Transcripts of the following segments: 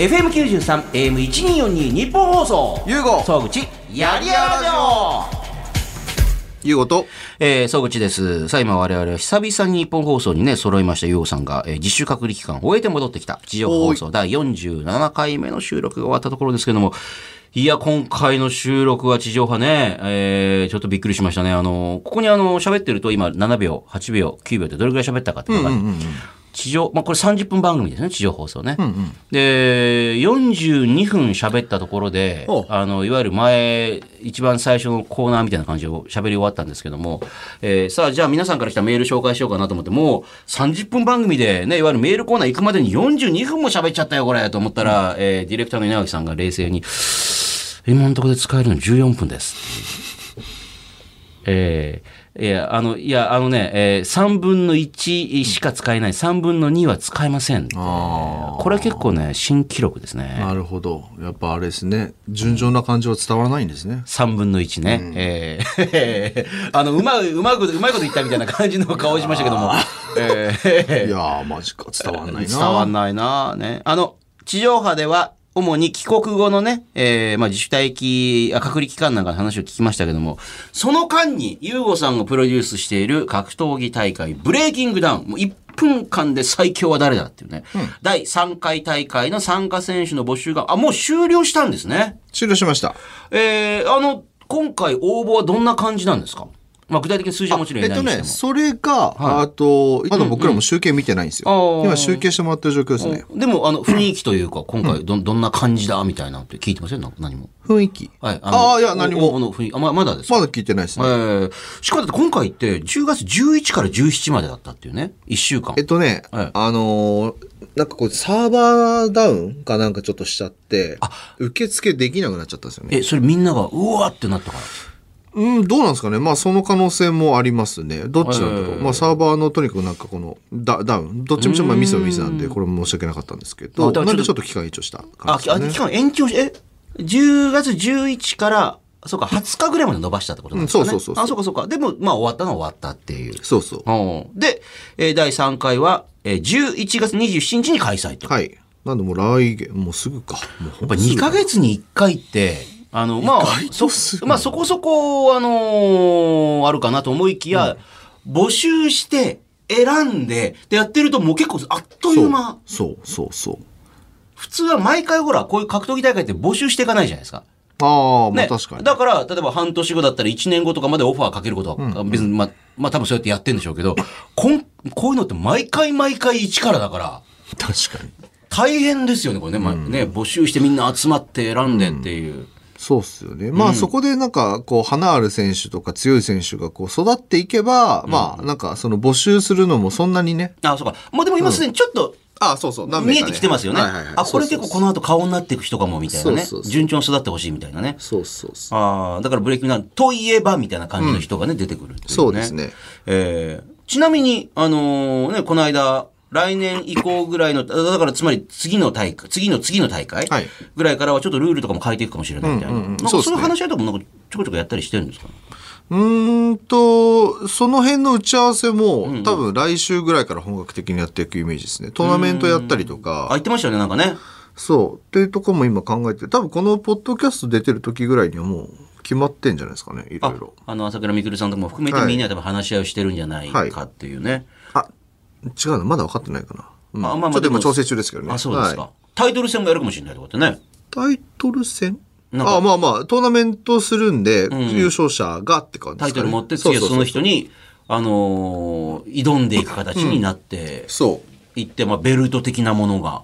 FM93、AM1242 日本放送。ゆうご総口、やりやらじょゆうごと、えー、総口です。さあ今我々は久々に日本放送にね、揃いましたゆうごさんが、えー自主隔離期間を終えて戻ってきた。地上放送第47回目の収録が終わったところですけども、いや、今回の収録は地上波ね、えー、ちょっとびっくりしましたね。あの、ここにあの、喋ってると今7秒、8秒、9秒ってどれぐらい喋ったかってい。うのが、地上、まあ、これ30分番組ですね、地上放送ね。で、42分喋ったところでお、あの、いわゆる前、一番最初のコーナーみたいな感じを喋り終わったんですけども、えーさあ、じゃあ皆さんから来たメール紹介しようかなと思って、もう30分番組でね、いわゆるメールコーナー行くまでに42分も喋っちゃったよ、これ、と思ったら、えーディレクターの稲垣さんが冷静に、今のところで使えるの14分です。えーいや、あの、いや、あのね、えー、3分の1しか使えない、3分の2は使えません。あこれは結構ね、新記録ですね。なるほど。やっぱあれですね。純情な感情は伝わらないんですね。3分の1ね。えー あの、うまい、うまく、うまいこと言ったみたいな感じの顔しましたけども。えーいやー、マジか。伝わんないな。伝わんないなね。あの、地上波では、主に帰国後のね、えーまあ、自主待機、あ隔離期間なんかの話を聞きましたけども、その間に、ゆうごさんがプロデュースしている格闘技大会、ブレイキングダウン、もう1分間で最強は誰だっていうね、第3回大会の参加選手の募集が、あ、もう終了したんですね。終了しました。えー、あの、今回応募はどんな感じなんですか？まあ、具体的に数字はもちろんえっとね。それが、あと、まだ僕らも集計見てないんですうんうんよ。今集計してもらってる状況ですね。でも、あの、雰囲気というか、今回ど、どんな感じだみたいなって聞いてません？な何も。雰囲気。はい。ああ、いや、何も。の雰囲気。あ、ままだですか？まだ聞いてないですえね。ー、しかもだって今回って10月11から17までだったっていうね。1週間えっ。とね、はいあのーなんかこう、サーバーダウンかなんかちょっとしちゃって、受付できなくなっちゃったんですよね。え、それみんなが、うわーってなったから。うん、どうなんですかね。まあ、その可能性もありますね。どっちなんだろう。まあ、サーバーのとにかくなんかこのダダウン。どっちみちまあミスはミスなんで、これも申し訳なかったんですけあど、だからちょっとなんでちょっと期間延長した感あ、じですね。あ期間延長し、え ?10 月11から、そうか、20日ぐらいまで伸ばしたってことなんですかね。うんそうそうそうそうあ、そうかそうか。でも、まあ終わったのは終わったっていう。そうそう。うんで、えー第3回は、えー11月27日に開催と。はい。なんでもう来月、もうすぐか。もうやっぱ2ヶ月に1回って、あの、まあ、そ、まあそこそこ、あのーあるかなと思いきや、募集して、選んで、でやってるともう結構あっという間。そうそうそう。普通は毎回ほら、こういう格闘技大会って募集していかないじゃないですか。ああ、まね。あ確かに。だから、例えば半年後だったら1年後とかまでオファーかけることは、別に、まあ、まあ多分そうやってやってんでしょうけど、こん、こういうのって毎回毎回一からだから、確かに。大変ですよね、これね。まあね、募集してみんな集まって選んでっていう。そうっすよね。まあそこでなんか、こう、花ある選手とか強い選手がこう育っていけば、まあなんかその募集するのもそんなにね。あ、そうか。もうでも今すでにちょっと、あそうそう。何見えてきてますよね。はいはいはいあ、これ結構この後顔になっていく人かも、みたいなねそうそう。そう順調に育ってほしいみたいなね。そうそうそう。ああ、だからブレイキングダウンといえば、みたいな感じの人がね、出てくるっていそうですね。えーちなみに、あのーね、この間、来年以降ぐらいの、だだからつまり次の大会、次の次の大会はいぐらいからはちょっとルールとかも変えていくかもしれないみたいな。そうですねそういう話し合いとかもなんかちょこちょこやったりしてるんですか？うーんと、その辺の打ち合わせも、多分来週ぐらいから本格的にやっていくイメージですね。トーナメントやったりとあ、か、言ってましたよね、なんかね。そう。っていうとこも今考えて、多分このポッドキャスト出てる時ぐらいにはもう決まってんじゃないですかね、いろあいろ。あの、朝倉未来さんとかも含めてはいみんなで多分話し合いをしてるんじゃないかっていうね。あ、違うの、まだ分かってないかな。うんあまあまあちょっとでも今調整中ですけどね。あ、そうですか。はいタイトル戦もやるかもしれないってことね。タイトル戦？なんかあまあまあ、トーナメントするんで、優勝者がって感じですか、ね。タイトル持って、そうそうそう次はその人に、あのー挑んでいく形になってそう。いって、まあ、ベルト的なものが。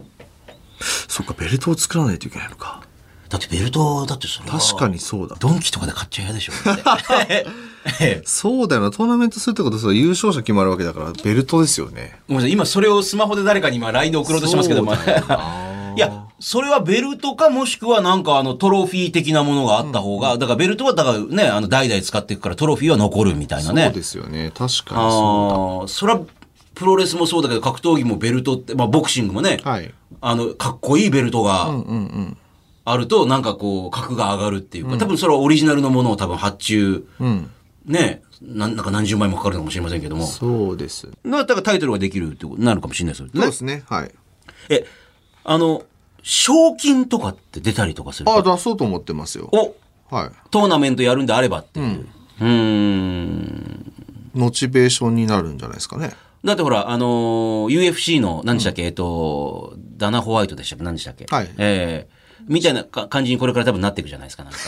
そっか、ベルトを作らないといけないのか。だってベルト、だってそれは確かにそうだ。ドンキとかで買っちゃ嫌でしょ。そうだよな。トーナメントするってことは優勝者決まるわけだから、ベルトですよね。ごめんなさい、今それをスマホで誰かに今 LINE で送ろうとしてますけども。いや、それはベルトかもしくはなんかあのトロフィー的なものがあった方が、だからベルトはだからね、あの代々使っていくからトロフィーは残るみたいなね。そうですよね。確かにそああ、それはプロレスもそうだけど格闘技もベルトって、まあボクシングもね。はい。あの、かっこいいベルトがうんうんうん。あると、なんかこう、格が上がるっていうか、多分それはオリジナルのものを多分発注、うん。ね、なんなんか何十枚もかかるかもしれませんけども。そうです。だからタイトルができるってことになるかもしれないですよね。そうですね。はい。え、あの、賞金とかって出たりとかするあ、出そうと思ってますよ。おはい。トーナメントやるんであればっていう。うーん。モチベーションになるんじゃないですかね。だってほら、あのー UFC の、何でしたっけ、えっと、ダナ・ホワイトでしたっけ？何でしたっけ？はいええみたいなか感じにこれから多分なっていくじゃないですか、なんか。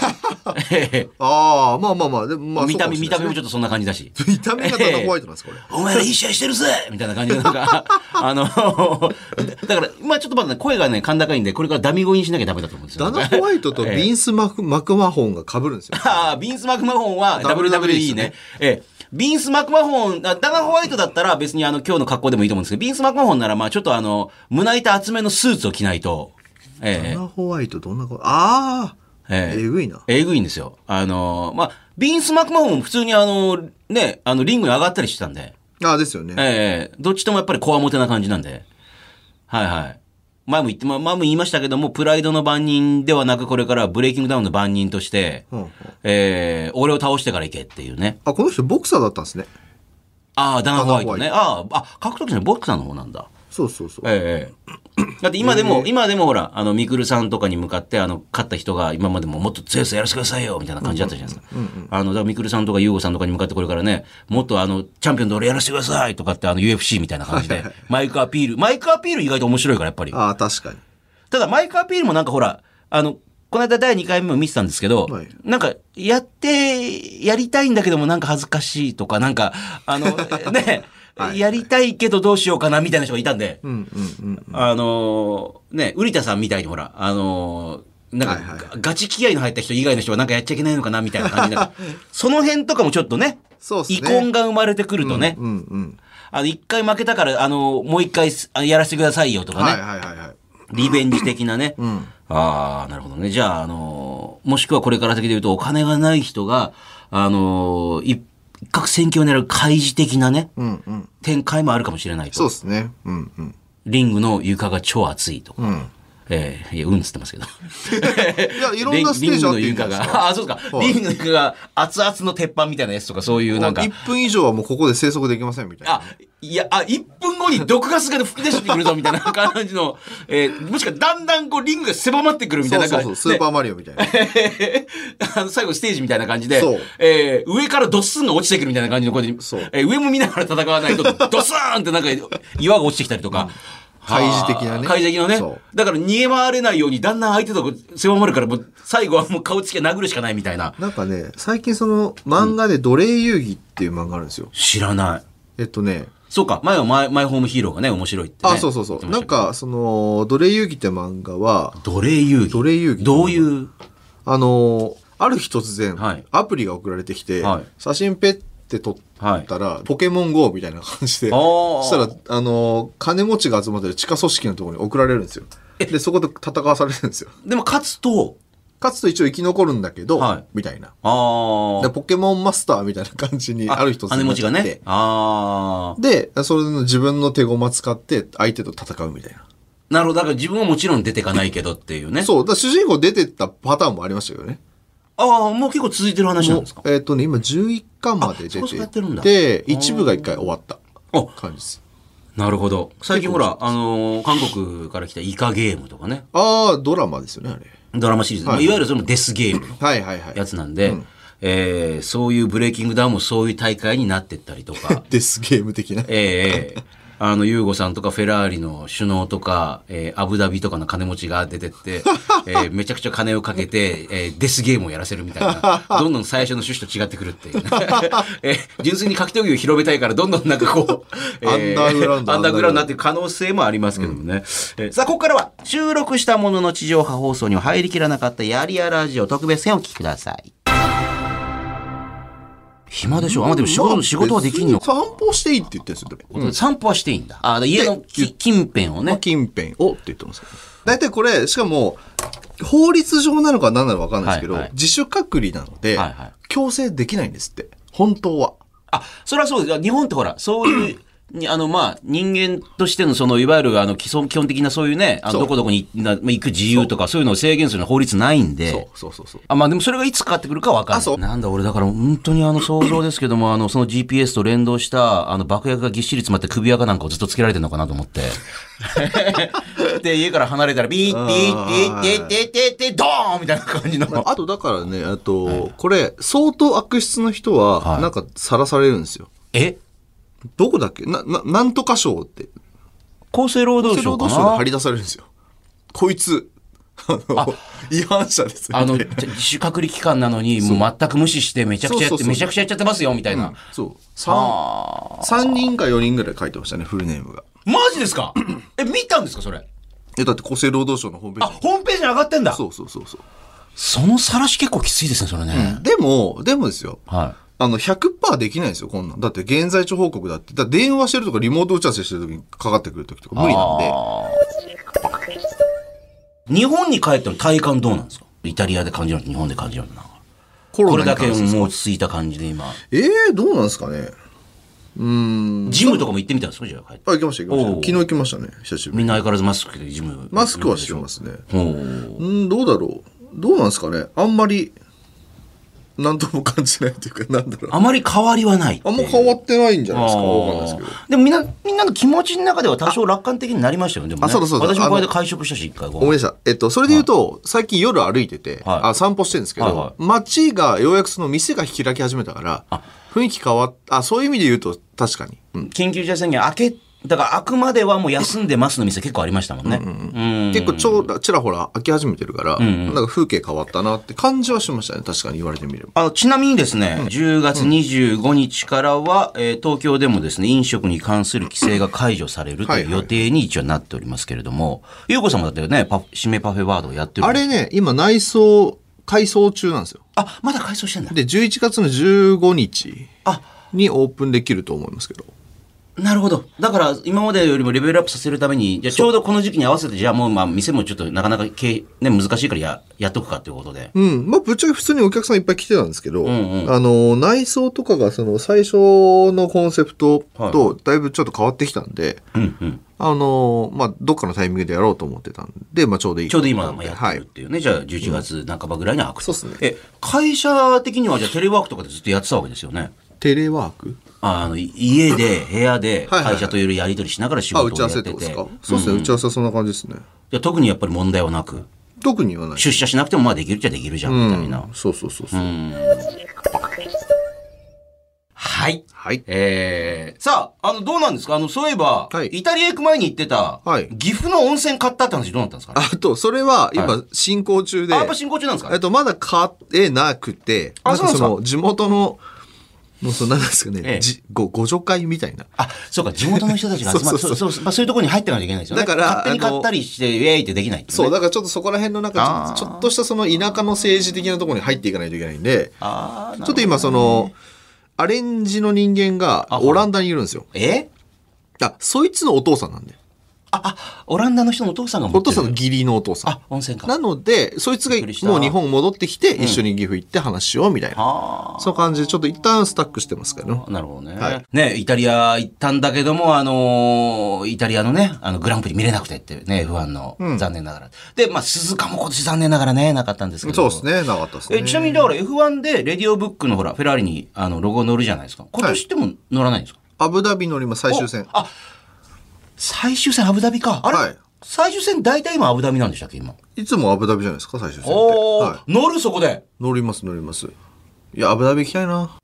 え えああ、まあまあまあ、でもまあ、見た目、見た目もちょょっとそんな感じだし。見た目がダナホワイトなんですか、これ。お前らいい試合してるぜみたいな感じで、なんか、あの、だから、まあちょっとまだね、声がね、甲高いんで、これからダミ声にしなきゃダメだと思うんですよ。ダナホワイトとビンスマク・マクマホンが被るんですよ。ああ、ビンス・マクマホンは WWE ね。ええ。ビンス・マクマホン、あダナ・ホワイトだったら別にあの今日の格好でもいいと思うんですけど、ビンス・マクマホンならまあちょっとあの、胸板厚めのスーツを着ないと、えダナホワイトどんな子？ああ、ええええぐいな。えぐいんですよ。あの、まあ、ビンス・マクマホンも普通にあの、ね、あの、リングに上がったりしてたんで、ああ、ですよね。ええどっちともやっぱりこわもてな感じなんで。はいはい。前も言って、ま前も言いましたけども、プライドの番人ではなく、これからはブレイキングダウンの番人として、うんうんええ俺を倒してから行けっていうね。あ、この人ボクサーだったんですね。ああ、ダナ・ホワイトね。ああ、あ、格闘技のボクサーの方なんだ。そうそうそう。ええ だって今でも、今でもほら、あの、ミクルさんとかに向かって、あの、勝った人が今までももっと強さやらせてくださいよ、みたいな感じだったじゃないですか。あの、だからミクルさんとかユーゴさんとかに向かってこれからね、もっとあの、チャンピオンで俺やらせてくださいとかって、あの、UFC みたいな感じで、マイクアピール、マイクアピール意外と面白いから、やっぱり。ああ、確かに。ただ、マイクアピールもなんかほら、あの、この間第2回目も見てたんですけど、はいなんか、やって、やりたいんだけどもなんか恥ずかしいとか、なんか、あの、ね、やりたいけどどうしようかなみたいな人がいたんで。あのーね、瓜田さんみたいにほら、あのーなんか、はいはいガガチ気合いの入った人以外の人はなんかやっちゃいけないのかなみたいな感じで、その辺とかもちょっとね、遺恨が生まれてくるとね、うんうん。あの、一回負けたから、あのもう一回あやらせてくださいよとかね、はいはいはいはい。リベンジ的なね。んああ、なるほどね。じゃあ、あのーもしくはこれから先で言うと、お金がない人が、あのー一攫千金を狙う開示的なね、うんうん。展開もあるかもしれないと。そうですね。うんうん。リングの床が超熱いとか。んええいや、うんっつってますけど。いや、いろんなステージあっていいんじゃないですリングの床が。か。あ、そうですか。はいリングの床が熱々の鉄板みたいなやつとか、そういうなんか。1分以上はもうここで生息できませんみたいな。あ、いや、あ、1分後に毒ガスが吹き出してくるぞ、みたいな感じの、えーもしくはだんだんこう、リングが狭まってくるみたいな。そうそうそう、スーパーマリオみたいな。あの最後ステージみたいな感じでそう、えー上からドッスンが落ちてくるみたいな感じのこれそうえー上も見ながら戦わないと、ドスーンってなんか岩が落ちてきたりとか。開示的なね開示的なね。だから逃げ回れないようにだんだん相手とこ狭まるから、もう最後はもう顔つき殴るしかないみたいな。なんかね、最近その漫画で奴隷遊戯っていう漫画あるんですよ。知らない。えっとね、そうか、前はマイマイホームヒーローがね、面白いって、ね。あ、そうそうそう。なんか、その、奴隷遊戯って漫画は、奴隷遊戯？奴隷遊戯どういう？あのーある日突然、はいアプリが送られてきて、はい写真ペッて撮ったら、ポケモン GO みたいな感じで、そしたら、あのー金持ちが集まってる地下組織のところに送られるんですよ。で、そこで戦わされるんですよ。でも勝つと、勝つと一応生き残るんだけど、はいみたいな。あでポケモンマスターみたいな感じにある日突然金持ちがなってね。ああ。で、それの自分の手駒使って相手と戦うみたいな。なるほど。だから自分はもちろん出てかないけどっていうね。そう。だ主人公出てったパターンもありましたけどね。ああ、もう結構続いてる話なんですか？えっ、とね、今11巻まで出ててるんだて、一部が一回終わったあ感じです。なるほど。最近ほら、あのー韓国から来たイカゲームとかね。ああ、ドラマですよね、あれ。ドラマシリーズ。まあいわゆるそれもデスゲームのはいはいはい。やつなんで、えーそういうブレイキングダウンもそういう大会になってったりとか。デスゲーム的な。ええあの、ユーゴさんとかフェラーリの首脳とか、えーアブダビとかの金持ちが出てって、えー めちゃくちゃ金をかけて、えーデスゲームをやらせるみたいな、どんどん最初の趣旨と違ってくるっていう、えー純粋に格闘技を広めたいから、どんどんなんかこう、アンダーグラウンドアンダーグラウンドになっていく可能性もありますけどもね。えーさあ、ここからは、収録したものの地上波放送には入りきらなかったやりやラジオ特別編をお聞きください。暇でしょ？あ、でも仕事、仕事はできんの？散歩していいって言ってるんですよ。散歩はしていいんだ。あ、家のき近辺をまあね。近辺をって言ってます。大体これ、しかも、法律上なのか何なのか分かんないですけど、はいはい自主隔離なので、はいはい強制できないんですって。本当は。あ、それはそうです。日本ってほら、そういうにあの、まあ、人間としての、その、いわゆる、あの、基礎、基本的なそういうね、あのどこどこに行く自由とか、そういうのを制限する法律ないんで。そうそうそうそう。あ、まあでもそれがいつかかってくるかわかんない。なんだ俺だから本当にあの想像ですけども、あのその GPS と連動したあの爆薬がぎっしり詰まって首輪かなんかをずっとつけられてるのかなと思って。で、家から離れたらビーッビーッビーッビーッビーッビーッビーッドーンみたいな感じの。あとだからね、あと、これ、相当悪質な人は、はいなんか、さらされるんですよ。え？どこだっけ？な、な、なんとか省って。厚生労厚生働省かな？労働省で張り出されるんですよ。こいつ、あの、違反者です。あの、自主隔離期間なのに、もう全く無視して、めちゃくちゃやって、めちゃくちゃやっちゃってますよ、みたいな。そう。三あ三人か4人ぐらい書いてましたね、フルネームが。ーマジですか？え、見たんですか、それ？え、だって厚生労働省のホームペあ、ージホームページに上がってんだ。そうそうそうそう。その晒し結構きついですね、それね。でも、でもですよ。はい。あの、100%できないですよ、こんなん。だって、現在地報告だって。だ電話してるとか、リモート打ち合わせしてる時にかかってくる時とか無理なんで。日本に帰っての体感どうなんですか？イタリアで感じるのと日本で感じるのなんかコロこれだけもう落ち着いた感じで今。えー、どうなんですかね？うーん。ジムとかも行ってみたんですか？じゃあ帰って。あ、行きました、行きました。昨日行きましたね、久しぶりに。みんな相変わらずマスクでジム。マスクはしてますね。うん、どうだろう？どうなんですかね？あんまり、なんとも感じないというか、なんだろう。あまり変わりはない。あんま変わってないんじゃないですか？わかんないですけど。でもみんな、みんなの気持ちの中では多少楽観的になりましたよね。あそうだそうだ私もこれで会食したし、一回ご飯。思い出した。えっと、それで言うと、最近夜歩いてて、はいあ散歩してるんですけど、街がようやくその店が開き始めたから、雰囲気変わっあ、そういう意味で言うと確かに。うん緊急事態宣言明け、だから開くまではもう休んでますの店結構ありましたもんね。うん結構ちょうちらほら開き始めてるから、なんか風景変わったなって感じはしましたね。確かに言われてみれば。あのちなみにですね、10月25日からは、えー東京でもですね、飲食に関する規制が解除されるとはいいうはい予定に一応なっておりますけれども、ゆうこさんもだってね、パフ締めパフェワードをやってる。あれね、今内装、改装中なんですよ。あ、まだ改装してんだ。で、11月の15日あ、にオープンできると思いますけど。なるほど。だから、今までよりもレベルアップさせるために、じゃあちょうどこの時期に合わせて、じゃあもう、まあ、店もちょっとなかなか経営、ね、難しいからや、やっとくかっていうことで。うん。まあ、ぶっちゃけ普通にお客さんいっぱい来てたんですけど、んうんあの、内装とかがその最初のコンセプトとだいぶちょっと変わってきたんで、うんうん。あの、まあ、どっかのタイミングでやろうと思ってたんで、まあ、ちょうどいいちょうど今やってはい。るっていうね。じゃあ、11月半ばぐらいに開くと。そうっすねえ、会社的にはじゃあテレワークとかでずっとやってたわけですよね。テレワーク？ああの、い家で、部屋で、はいはいはい。会社といろいろやり取りしながら仕あ、事を打ち合わせやってて。ってことですか、そうですね、打ち合わせはそんな感じですね。じゃあ特にやっぱり問題はなく、特にはない。出社しなくてもまあできるっちゃできるじゃん、みたいな。うん、そうそうそうそう。はい。はい。えー、さあ、あの、どうなんですか？あの、そういえば、はい。イタリア行く前に行ってた、はい。岐阜の温泉買ったって話どうなったんですか？あと、それはは今進行中で、あ、やっぱ進行中なんですか？えっと、まだ買えなくて、あそそうなんの地元の、もうそのなんですかね、ええじご、ご助会みたいな。あ、そうか、地元の人たちが集まる。そうそうそうそうまあ、そういうところに入ってなきゃいけないですよね。だから勝手に買ったりして、ウェイってできないっていそう、ねだからちょっとそこら辺のなんかあーちょちょっとしたその田舎の政治的なところに入っていかないといけないんで、あーちょっと今その、アレンジの人間があオランダにいるんですよ。え？あ、そいつのお父さんなんで。あ、あ、オランダの人のお父さんが持お。父さんの義理のお父さん。あ、温泉か。なので、そいつがもう日本戻ってきて、一緒に岐阜行って話しようみたいな。あそういう感じで、ちょっと一旦スタックしてますけどね。あ、なるほどね。はいね、イタリア行ったんだけども、あのーイタリアのね、あの、グランプリ見れなくてってね、不安の、残念ながら。で、まあ、鈴鹿も今年残念ながらね、なかったんですけど。そうですね、なかったですね。え、ちなみにだから F1 でレディオブックのほら、フェラーリにあのロゴ乗るじゃないですか。今年っても乗らないんですか、アブダビ乗ります、最終戦。あ、最終戦アブダビか。あれ、はい最終戦大体今アブダビなんでしたっけ、今？いつもアブダビじゃないですか、最終戦。おー、は乗るそこで。い。乗ります、乗ります。いや、アブダビ行きたいな。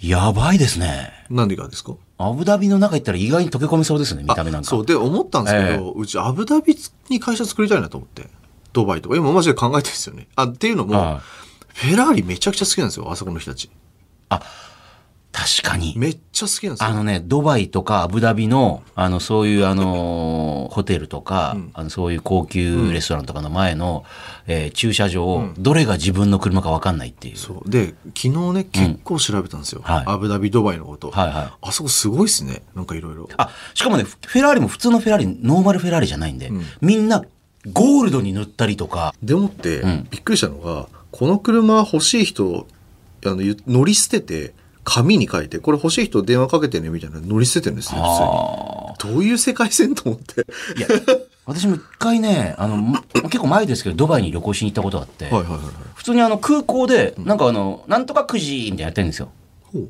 やばいですね。なんでかですか？アブダビの中行ったら意外に溶け込みそうですね、見た目なんか。そう、で、思ったんですけど、うちアブダビに会社作りたいなと思って。ドバイとか。今マジで考えてるんですよね。あ、っていうのも、はいフェラーリめちゃくちゃ好きなんですよ、あそこの人たち。確かに。めっちゃ好きなんですよ。あのね、ドバイとかアブダビの、あの、そういうあのー ホテルとか、あのそういう高級レストランとかの前の、えー駐車場、どれが自分の車か分かんないっていう。そう。で、昨日ね、結構調べたんですよ。はいアブダビ、ドバイのこと。はいはいあそこすごいっすね。なんかいろいろ。あ、しかもね、フフェラーリも普通のフェラーリ、ノーマルフェラーリじゃないんで、みんなゴールドに塗ったりとか、でもって、んびっくりしたのが、この車欲しい人、あの、ゆ乗り捨てて、紙に書いて、これ欲しい人電話かけてねみたいなの乗り捨ててるんですよ、あ普通に。どういう世界線と思って。いや、私も一回ね、あの、ま結構前ですけど、ドバイに旅行しに行ったことがあって、はいはいはいはい。普通にあの空港で、なんかあの、なんとかくじみたいなのやってるんですよ。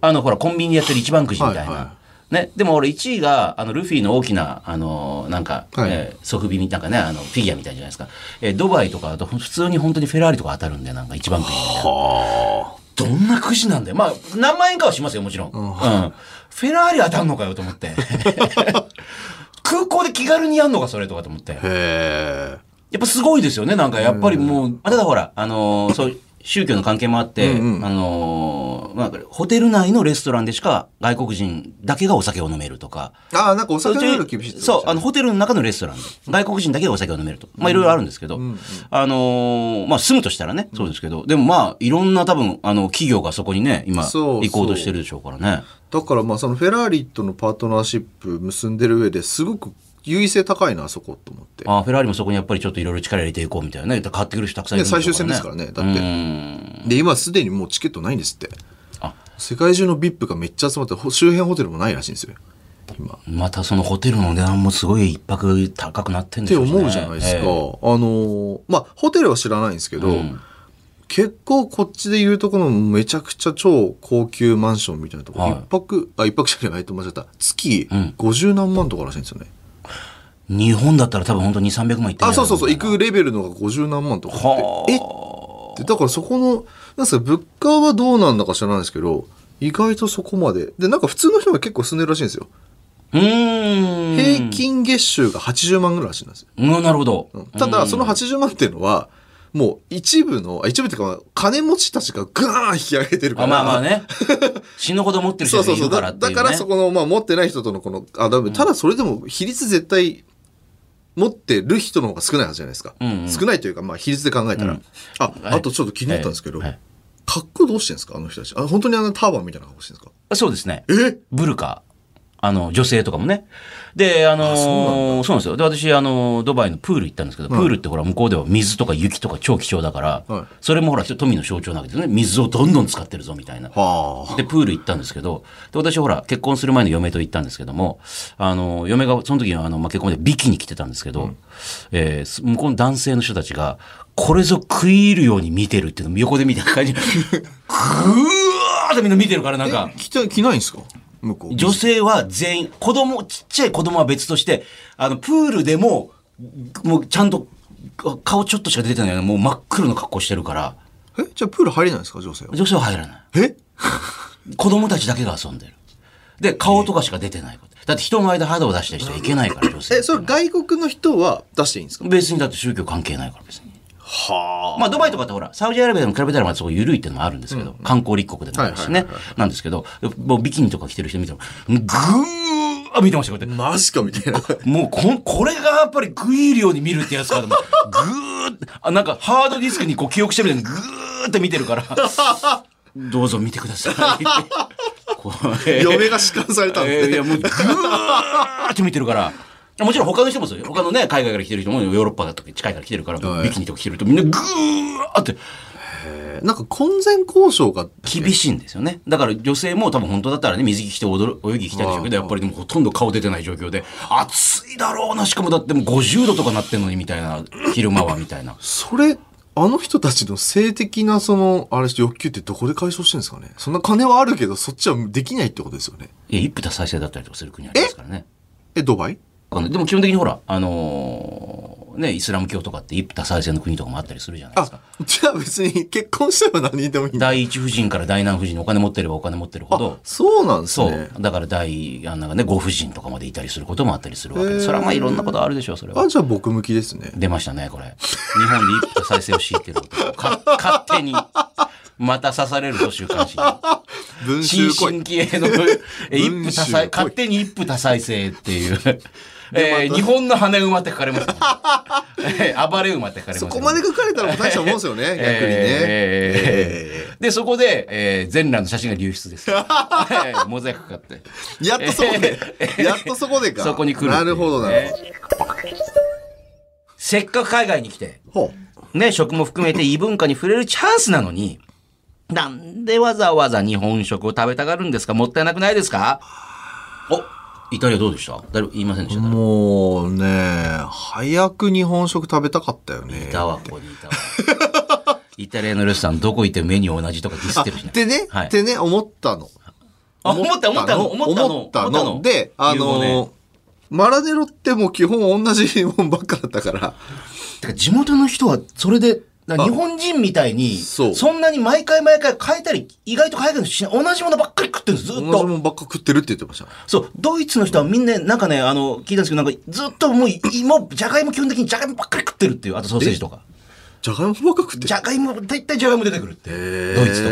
あの、ほら、コンビニでやってる一番くじみたいな。はいはね、でも俺1位が、あの、ルフィの大きな、あの、なんか、はいえーソフビみなんかね、あの、フィギュアみたいじゃないですか。えードバイとかだと、普通に本当にフェラーリとか当たるんで、なんか一番くじみたいな。はどんなくじなんだよ。まあ、何万円かはしますよ、もちろん。うん。フェラーリ当たんのかよと思って。空港で気軽にやんのか、それとかと思って。あ。へえ。やっぱすごいですよね。なんかやっぱりもう、あただほら、あのーそう、宗教の関係もあって、うんうん。あのーまあ、ホテル内のレストランでしか外国人だけがお酒を飲めるとか。ああ、なんかお酒飲める厳しいってことそう、あの、ホテルの中のレストランで、外国人だけがお酒を飲めると。か。まあ、いろいろあるんですけど、あのーまあ、住むとしたらね、そうですけど、でもまあ、いろんな多分、あの、企業がそこにね、今、そう。行こうとしてるでしょうからね。だからまあそのフェラーリとのパートナーシップ結んでる上ですごく優位性高いな、あそこと思って。あフェラーリもそこにやっぱりちょっといろいろ力入れていこうみたいなね。買ってくる人たくさんいるんね最終戦ですからね。だって。うんで、今すでにもうチケットないんですって。あ世界中の VIP がめっちゃ集まって、ほ周辺ホテルもないらしいんですよ。今。またそのホテルの値段もすごい一泊高くなってんってでしょうしね思うじゃないですか。えあのーまあ、ホテルは知らないんですけど、うん結構こっちで言うとこのめちゃくちゃ超高級マンションみたいなとこ、はい一泊、あ、一泊じゃない、と間違った。月うん50何万とからしいんですよね。え日本だったら多分本当に2、300万いってんあ、そうそうそう、行かくレベルのが50何万とかはって。え？ってだからそこの、なんですか、物価はどうなんだか知らないですけど、意外とそこまで。で、なんか普通の人が結構住んでるらしいんですよ。うーん。平均月収が80万ぐらいらしいんですよ。うん、なるほど。ただ、その80万っていうのは、もう一部の、あ一部っていうか、金持ちたちがガーン引き上げてるから。あまあまあね。死ぬほど持ってる人がいそうそうそう。だるからっていう、ね。だからそこの、まあ持ってない人とのこの、あ、だめ、ただそれでも比率絶対、持ってる人の方が少ないはずじゃないですか。うんうん少ないというか、まあ比率で考えたら。うんあ、はいあとちょっと気になったんですけど、はいはい格好どうしてんですか？あの人たち。あ、本当にあのターバンみたいな格好してるんですそうですね。かえ？ブルカ。あの、女性とかもね。で、あのーあそうなんですよ。で、私、あのードバイのプール行ったんですけど、プールってほら、向こうでは水とか雪とか超貴重だから、はいそれもほら、富の象徴なわけですね。水をどんどん使ってるぞ、みたいな。はあ。で、プール行ったんですけど、で、私ほら、結婚する前の嫁と行ったんですけども、あの、嫁がその時は、あの、まあ、結婚でビキに来てたんですけど、えーす向こうの男性の人たちが、これぞ食い入るように見てるっていうのを横で見た感じ、ぐーってみんな見てるから、なんか、来て、来ないんですか？向こう。女性は全員、子供、ちっちゃい子供は別として、あの、プールでも、もうちゃんと、顔ちょっとしか出てないような、もう真っ黒の格好してるから、え？じゃあプール入れないんですか？女性は。女性は入らない。え？子供たちだけが遊んでる。で、顔とかしか出てないこと。だって人の間肌を出したりしてはいけないから、女性。え、それ外国の人は出していいんですか？別にだって宗教関係ないから別に。はまあドバイとかってほら、サウジアラビアに比べたらまだそこ緩いっていうのもあるんですけど、観光立国でもあるしね。なんですけど、もうビキニとか着てる人見ても、ぐー見てましたよ、こうやって。マジかみたいな。もうこん、これがやっぱり食い入るように見るってやつかと思う。ぐーって、あ、なんかハードディスクにこう記憶してみたいにぐーって見てるから、どうぞ見てください。嫁が弛緩されたんで。えーいや、もうぐーって見てるから。もちろん他の人もそうよ。他のね、海外から来てる人もヨーロッパとか近いから来てるから、はいビキニとか着てるとみんなぐーってなんか婚前交渉が厳しいんですよね。だから女性も多分本当だったらね、水着着て踊る、泳ぎ着たいでしょうけど、やっぱりでもほとんど顔出てない状況で、暑いだろうな、しかもだってもう50度とかなってんのにみたいな、昼間はみたいな。それ、あの人たちの性的なその、あれ欲求ってどこで解消してるんですかね？そんな金はあるけど、そっちはできないってことですよね？いや、一夫多妻制だったりとかする国ありますからね。え、ドバイ？あのでも基本的にほら、あのーね、イスラム教とかって一夫多妻制の国とかもあったりするじゃないですあか。、じゃあ別に結婚しては何人でもいいんだ。第一夫人から第何夫人にお金持ってればお金持ってるほど、そうなんですそうね。。だから第、あなんかね、ご夫人とかまでいたりすることもあったりするわけで、それはまあいろんなことあるでしょう、それはあ、。じゃあ僕向きですね。出ましたね、これ。日本で一夫多妻制を敷いてる男。か勝手に、また刺されると週刊誌新。進気鋭のえ一夫多妻、勝手に一夫多妻制っていう。えー日本の羽馬って書かれます、ね。えー暴れ馬って書かれます、そこまで書かれたらもう大したもんですよね、逆にね。えーで、そこで、えー全裸の写真が流出です。えーモザイクかかって。やっとそこで、やっとそこでか。そこに来るなるほど、なるほせっかく海外に来て。ね、食も含めて異文化に触れるチャンスなのに、なんでわざわざ日本食を食べたがるんですか？もったいなくないですか？お、イタリアどうでした？誰言いませんでした、誰もうね、早く日本食食べたかったよね。いたわ、ここにいたわ。イタリアのレストランどこ行ってもメニュー同じとかディスってるしね。でね、はい。でね、思ったの。あ思った思ったの？思ったの？で、あのねの、マラネロってもう基本同じもんばっかだったから、てか地元の人はそれで、日本人みたいに、そんなに毎回毎回変えたり、意外と変えたりしない。同じものばっかり食ってるんです、ずっと。同じもんばっか食ってるって言ってました。そう、ドイツの人はみんな、なんかね、あの、聞いたんですけど、なんかずっともう、芋、じゃがいも基本的にじゃがいもばっかり食ってるっていう、あとソーセージとか。じゃがいもばっか食ってるじゃがいも、大体じゃがいも出てくるって。ドイツ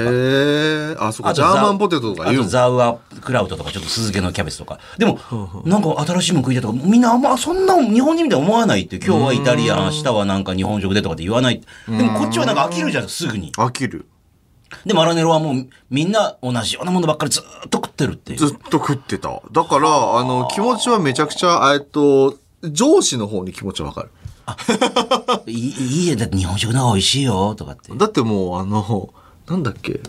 とか。あ、そっか、あとジャーマンポテトとかあと言うの？ザウアクラウトとか、ちょっと酢漬けのキャベツとか。でも、なんか新しいもの食いたいとか、みんなあんまそんな日本人みたいに思わないって。今日はイタリアン、明日はなんか日本食でとかって言わない。でもこっちはなんか飽きるじゃん、すぐに。飽きる。で、マラネロはもうみんな同じようなものばっかりずっと食ってるっていう。ずっと食ってた。だから、あの、気持ちはめちゃくちゃ、えっと、上司の方に気持ちはわかる。いい いいえ、だって日本食の方が美味しいよ、とかって。だってもう、あの、なんだっけ、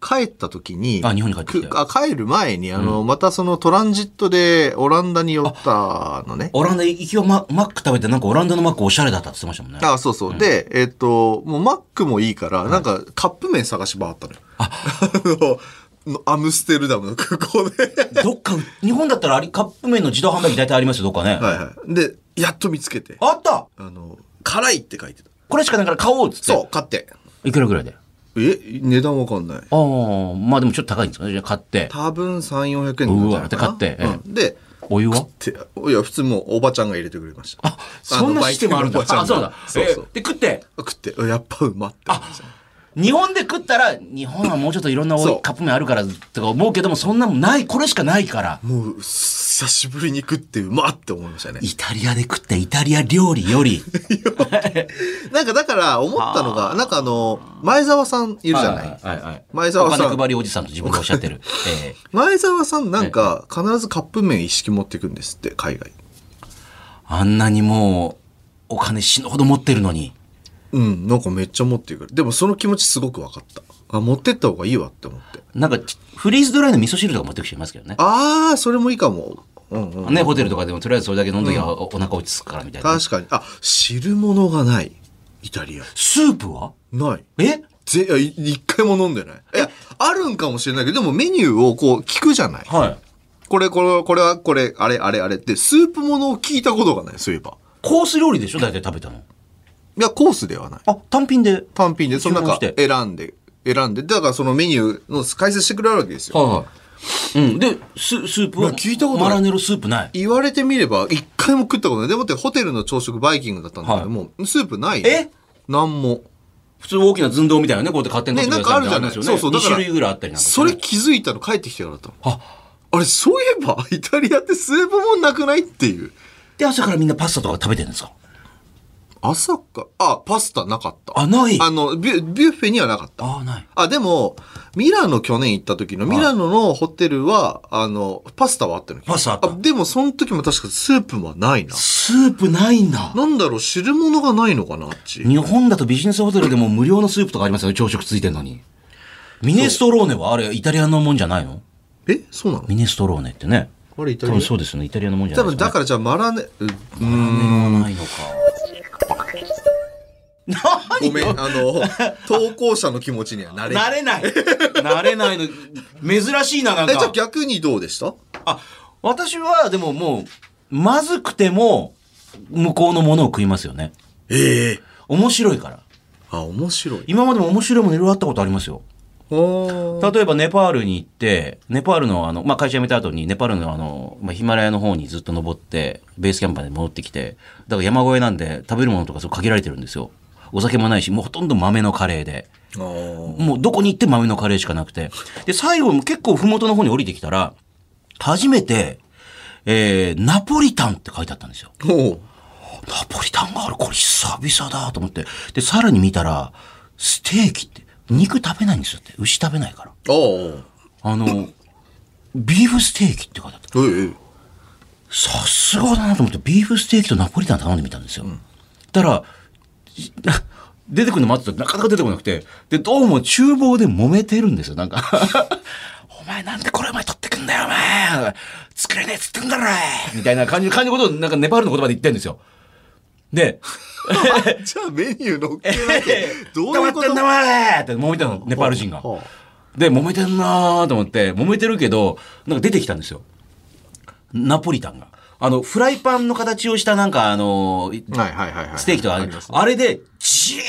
帰った時に、あ日本に帰ってきてくあ帰る前に、あの、またそのトランジットでオランダに寄ったのね。オランダ行きはママック食べて、なんかオランダのマックおしゃれだったって言ってましたもんね。あ、そうそう。で、えっと、もうマックもいいから、なんかカップ麺探し回ったのよ。あ の、アムステルダムの 空港で。どっか、日本だったらありカップ麺の自動販売機大体ありますよ、どっかね。はいはい。で、やっと見つけて。あったあの、辛いって書いてた。これしかないから買おうっつって。そう、買って。いくらぐらいで？え、値段わかんない。ああ、まあでもちょっと高いんですかね？じゃあ買って。多分3、400円なんじゃないかなうわで買ってえうんで、お湯は？ていや、普通もうおばちゃんが入れてくれました。あ、そんなシステムあるんだ。あ、そうだ。そうそうえーで、食って？食って、やっぱうまって思いました。日本で食ったら、日本はもうちょっといろんなそうカップ麺あるからとか思うけども、そんなもんない、これしかないから。もう、久しぶりに食ってうまって思いましたね。イタリアで食ったイタリア料理より。なんかだから思ったのが、なんかあの、前澤さんいるじゃない？はいはいはい。前澤さんお金配りおじさんと自分がおっしゃってる。えー前澤さんなんか必ずカップ麺一式持っていくんですって、海外。あんなにもう、お金死ぬほど持ってるのに。うん、なんかめっちゃ持っていく。でもその気持ちすごく分かった。あ、持ってった方がいいわって思って。なんか、フリーズドライの味噌汁とか持ってく人いますけどね。あー、それもいいかも。うんうん。ね、ホテルとかでもとりあえずそれだけ飲んどきゃおお腹落ち着くからみたいな。確かに。あ、汁物がない。イタリア。スープは？ない。え？ぜ一回も飲んでない。いや、あるんかもしれないけど、でもメニューをこう聞くじゃない。はい。これ、これ、これは、これ、あれ、あれ、あれって、スープものを聞いたことがない、そういえば。コース料理でしょ？大体食べたの。いや、コースではない。あ、単品で。単品で、その中選んで、選んで、だからそのメニューの解説してくれるわけですよ。はいはい。うん。で、ススープは、聞いたことないマラネロスープない？言われてみれば、一回も食ったことない。でもって、ホテルの朝食バイキングだったんだけども、スープない。え？なんも。普通大きな寸胴みたいなね、こうやって勝手にねなんかあるじゃないりますよね。そうそうだから2種類ぐらいあったりなんかしてそねれ気づいたの帰ってきてからだったの。あ、あれ、そういえば、イタリアってスープもんなくないっていう。で、朝からみんなパスタとか食べてるんですか？朝か、あ、パスタなかった。あ、ない。あの、ビュビュッフェにはなかった。あ、ない。あ、でも、ミラノ去年行った時のミラノのホテルは、あの、パスタはあったの。パスタあったでも、その時も確かスープはないな。スープないんだ。なんだろう、汁物がないのかな、あっち。日本だとビジネスホテルでも無料のスープとかありますよね、朝食ついてんのに。ミネストローネはあれ、イタリアのもんじゃないの？えそうなの？ミネストローネってね。多あれイタリア？分そうですよね、イタリアのもんじゃないです分だからじゃあマラネ、ううーん、らないのか。ごめん、あの、投稿者の気持ちにはなれない。慣れない。慣れないの。珍しいな、なんえ、じゃあか。逆にどうでした？あ、私はでももう、まずくても、向こうのものを食いますよね。ええ面白いから。あ、面白い。今までも面白いものいろいろあったことありますよ。例えばネパールに行って、ネパールのあの、まあ、会社辞めた後にネパールのあの、まあ、ヒマラヤの方にずっと登って、ベースキャンプまで戻ってきて、だから山越えなんで食べるものとかそう限られてるんですよ。お酒もないし、もうほとんど豆のカレーで。もうどこに行っても豆のカレーしかなくて。で、最後結構麓の方に降りてきたら、初めて、えー、ナポリタンって書いてあったんですよ。ナポリタンがある、これ久々だと思って。で、さらに見たら、ステーキって、肉食べないんですよって。牛食べないから。あの、ビーフステーキって書いてあった。ええ。さすがだなと思って、ビーフステーキとナポリタン頼んでみたんですよ。たら、出てくるの待ってたらなかなか出てこなくて、で、どうも厨房で揉めてるんですよ、なんか。お前なんでこれお前取ってくんだよ、お前作れねえっつってんだろみたいな感じ、感じのことを、なんかネパールの言葉で言ってるんですよ。で、じゃあメニュー乗っけなどういうこと？黙ってんだお前って揉めてるの、ネパール人が。はで、揉めてんなーと思って、揉めてるけど、なんか出てきたんですよ。ナポリタンが。あの、フライパンの形をしたなんかあの、あはいはいはいはい。ステーキとかあります？あれで、ジャー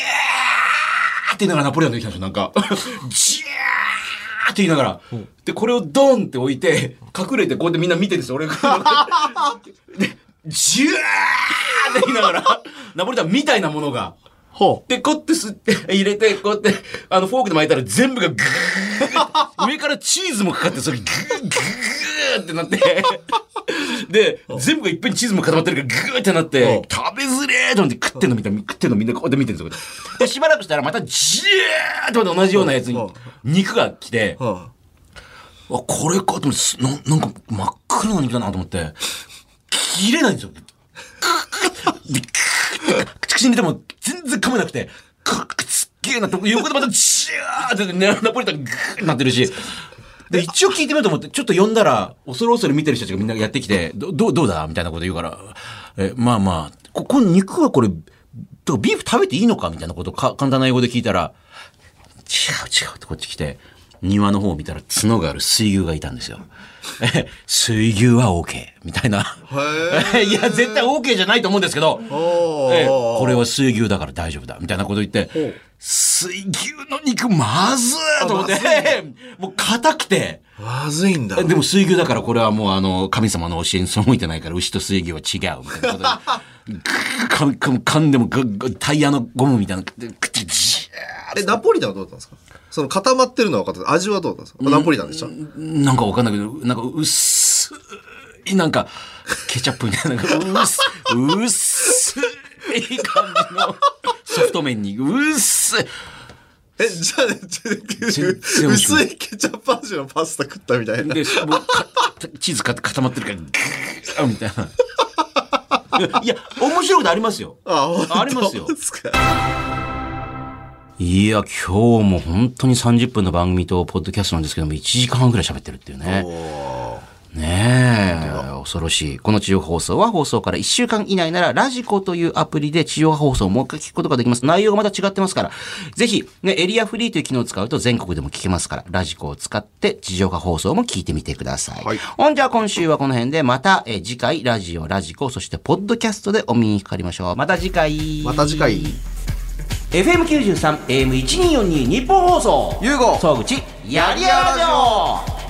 って言いながらナポリタン出てきたんですよ、なんか。ジャーって言いながら。で、これをドンって置いて、隠れてこうやってみんな見てるんですよ、俺が。で、ジューって言いながら、ナポリタンみたいなものが。ほで、こうやって吸って、入れて、こうやって、あの、フォークで巻いたら全部がグー上からチーズもかかって、それグーグーってなって、で、全部がいっぺんにチーズも固まってるからグーってなって、食べづれーと思って食ってんのみたいな、食ってんのみんなこうやって見てるんですよ。で、しばらくしたらまたジューってまた同じようなやつにう。ん肉が来てあ、これかと思ってすな、なんか真っ黒な肉だなと思って、切れないんですよ。で口に入れても全然噛めなくて、くくすっげえなって、横でまたジューってねナポリタングーってなってるし、で、一応聞いてみようと思って、ちょっと呼んだら、恐る恐る見てる人たちがみんなやってきて、ど、どう、どうだみたいなこと言うから、え、まあまあ、ここの肉はこれ、ビーフ食べていいのかみたいなことか簡単な英語で聞いたら、違う違うってこっち来て、庭の方を見たら角がある水牛がいたんですよ。え 水牛は OK みたいな。いや、絶対 OK じゃないと思うんですけど、これは水牛だから大丈夫だ。みたいなこと言ってう、水牛の肉まずーと思って、もう硬くて、まずいんだ。でも水牛だからこれはもうあの、神様の教えに背いてないから牛と水牛は違うみたいなことで、噛んでもタイヤのゴムみたいな。口ジえ、ナポリタンはどうだったんですか？その固まってるのは分かった味はどうだったんですか？ナポリタンでした？ーなんかわかんないけど、なんか薄い、なんか、ケチャップみたいな、なんか薄薄い感じのソフト麺に、薄い。え、じゃあね、薄いケチャップ味のパスタ食ったみたいな。で、もうかチーズか固まってるから、グーみたいな。いや、面白いことありますよ。あ、ありますよいや、今日も本当に30分の番組とポッドキャストなんですけども、1時間半くらい喋ってるっていうね。ねえ、恐ろしい。この地上波放送は放送から1週間以内なら、ラジコというアプリで地上波放送をもう一回聞くことができます。内容がまた違ってますから、ぜひ、ね、エリアフリーという機能を使うと全国でも聞けますから、ラジコを使って地上波放送も聞いてみてください。はいほんじゃあ今週はこの辺で、また、え次回、ラジオ、ラジコ、そしてポッドキャストでお耳にかかりましょう。また次回。また次回。FM93、AM1242 日本放送。ゆうご総口、やりやらじょう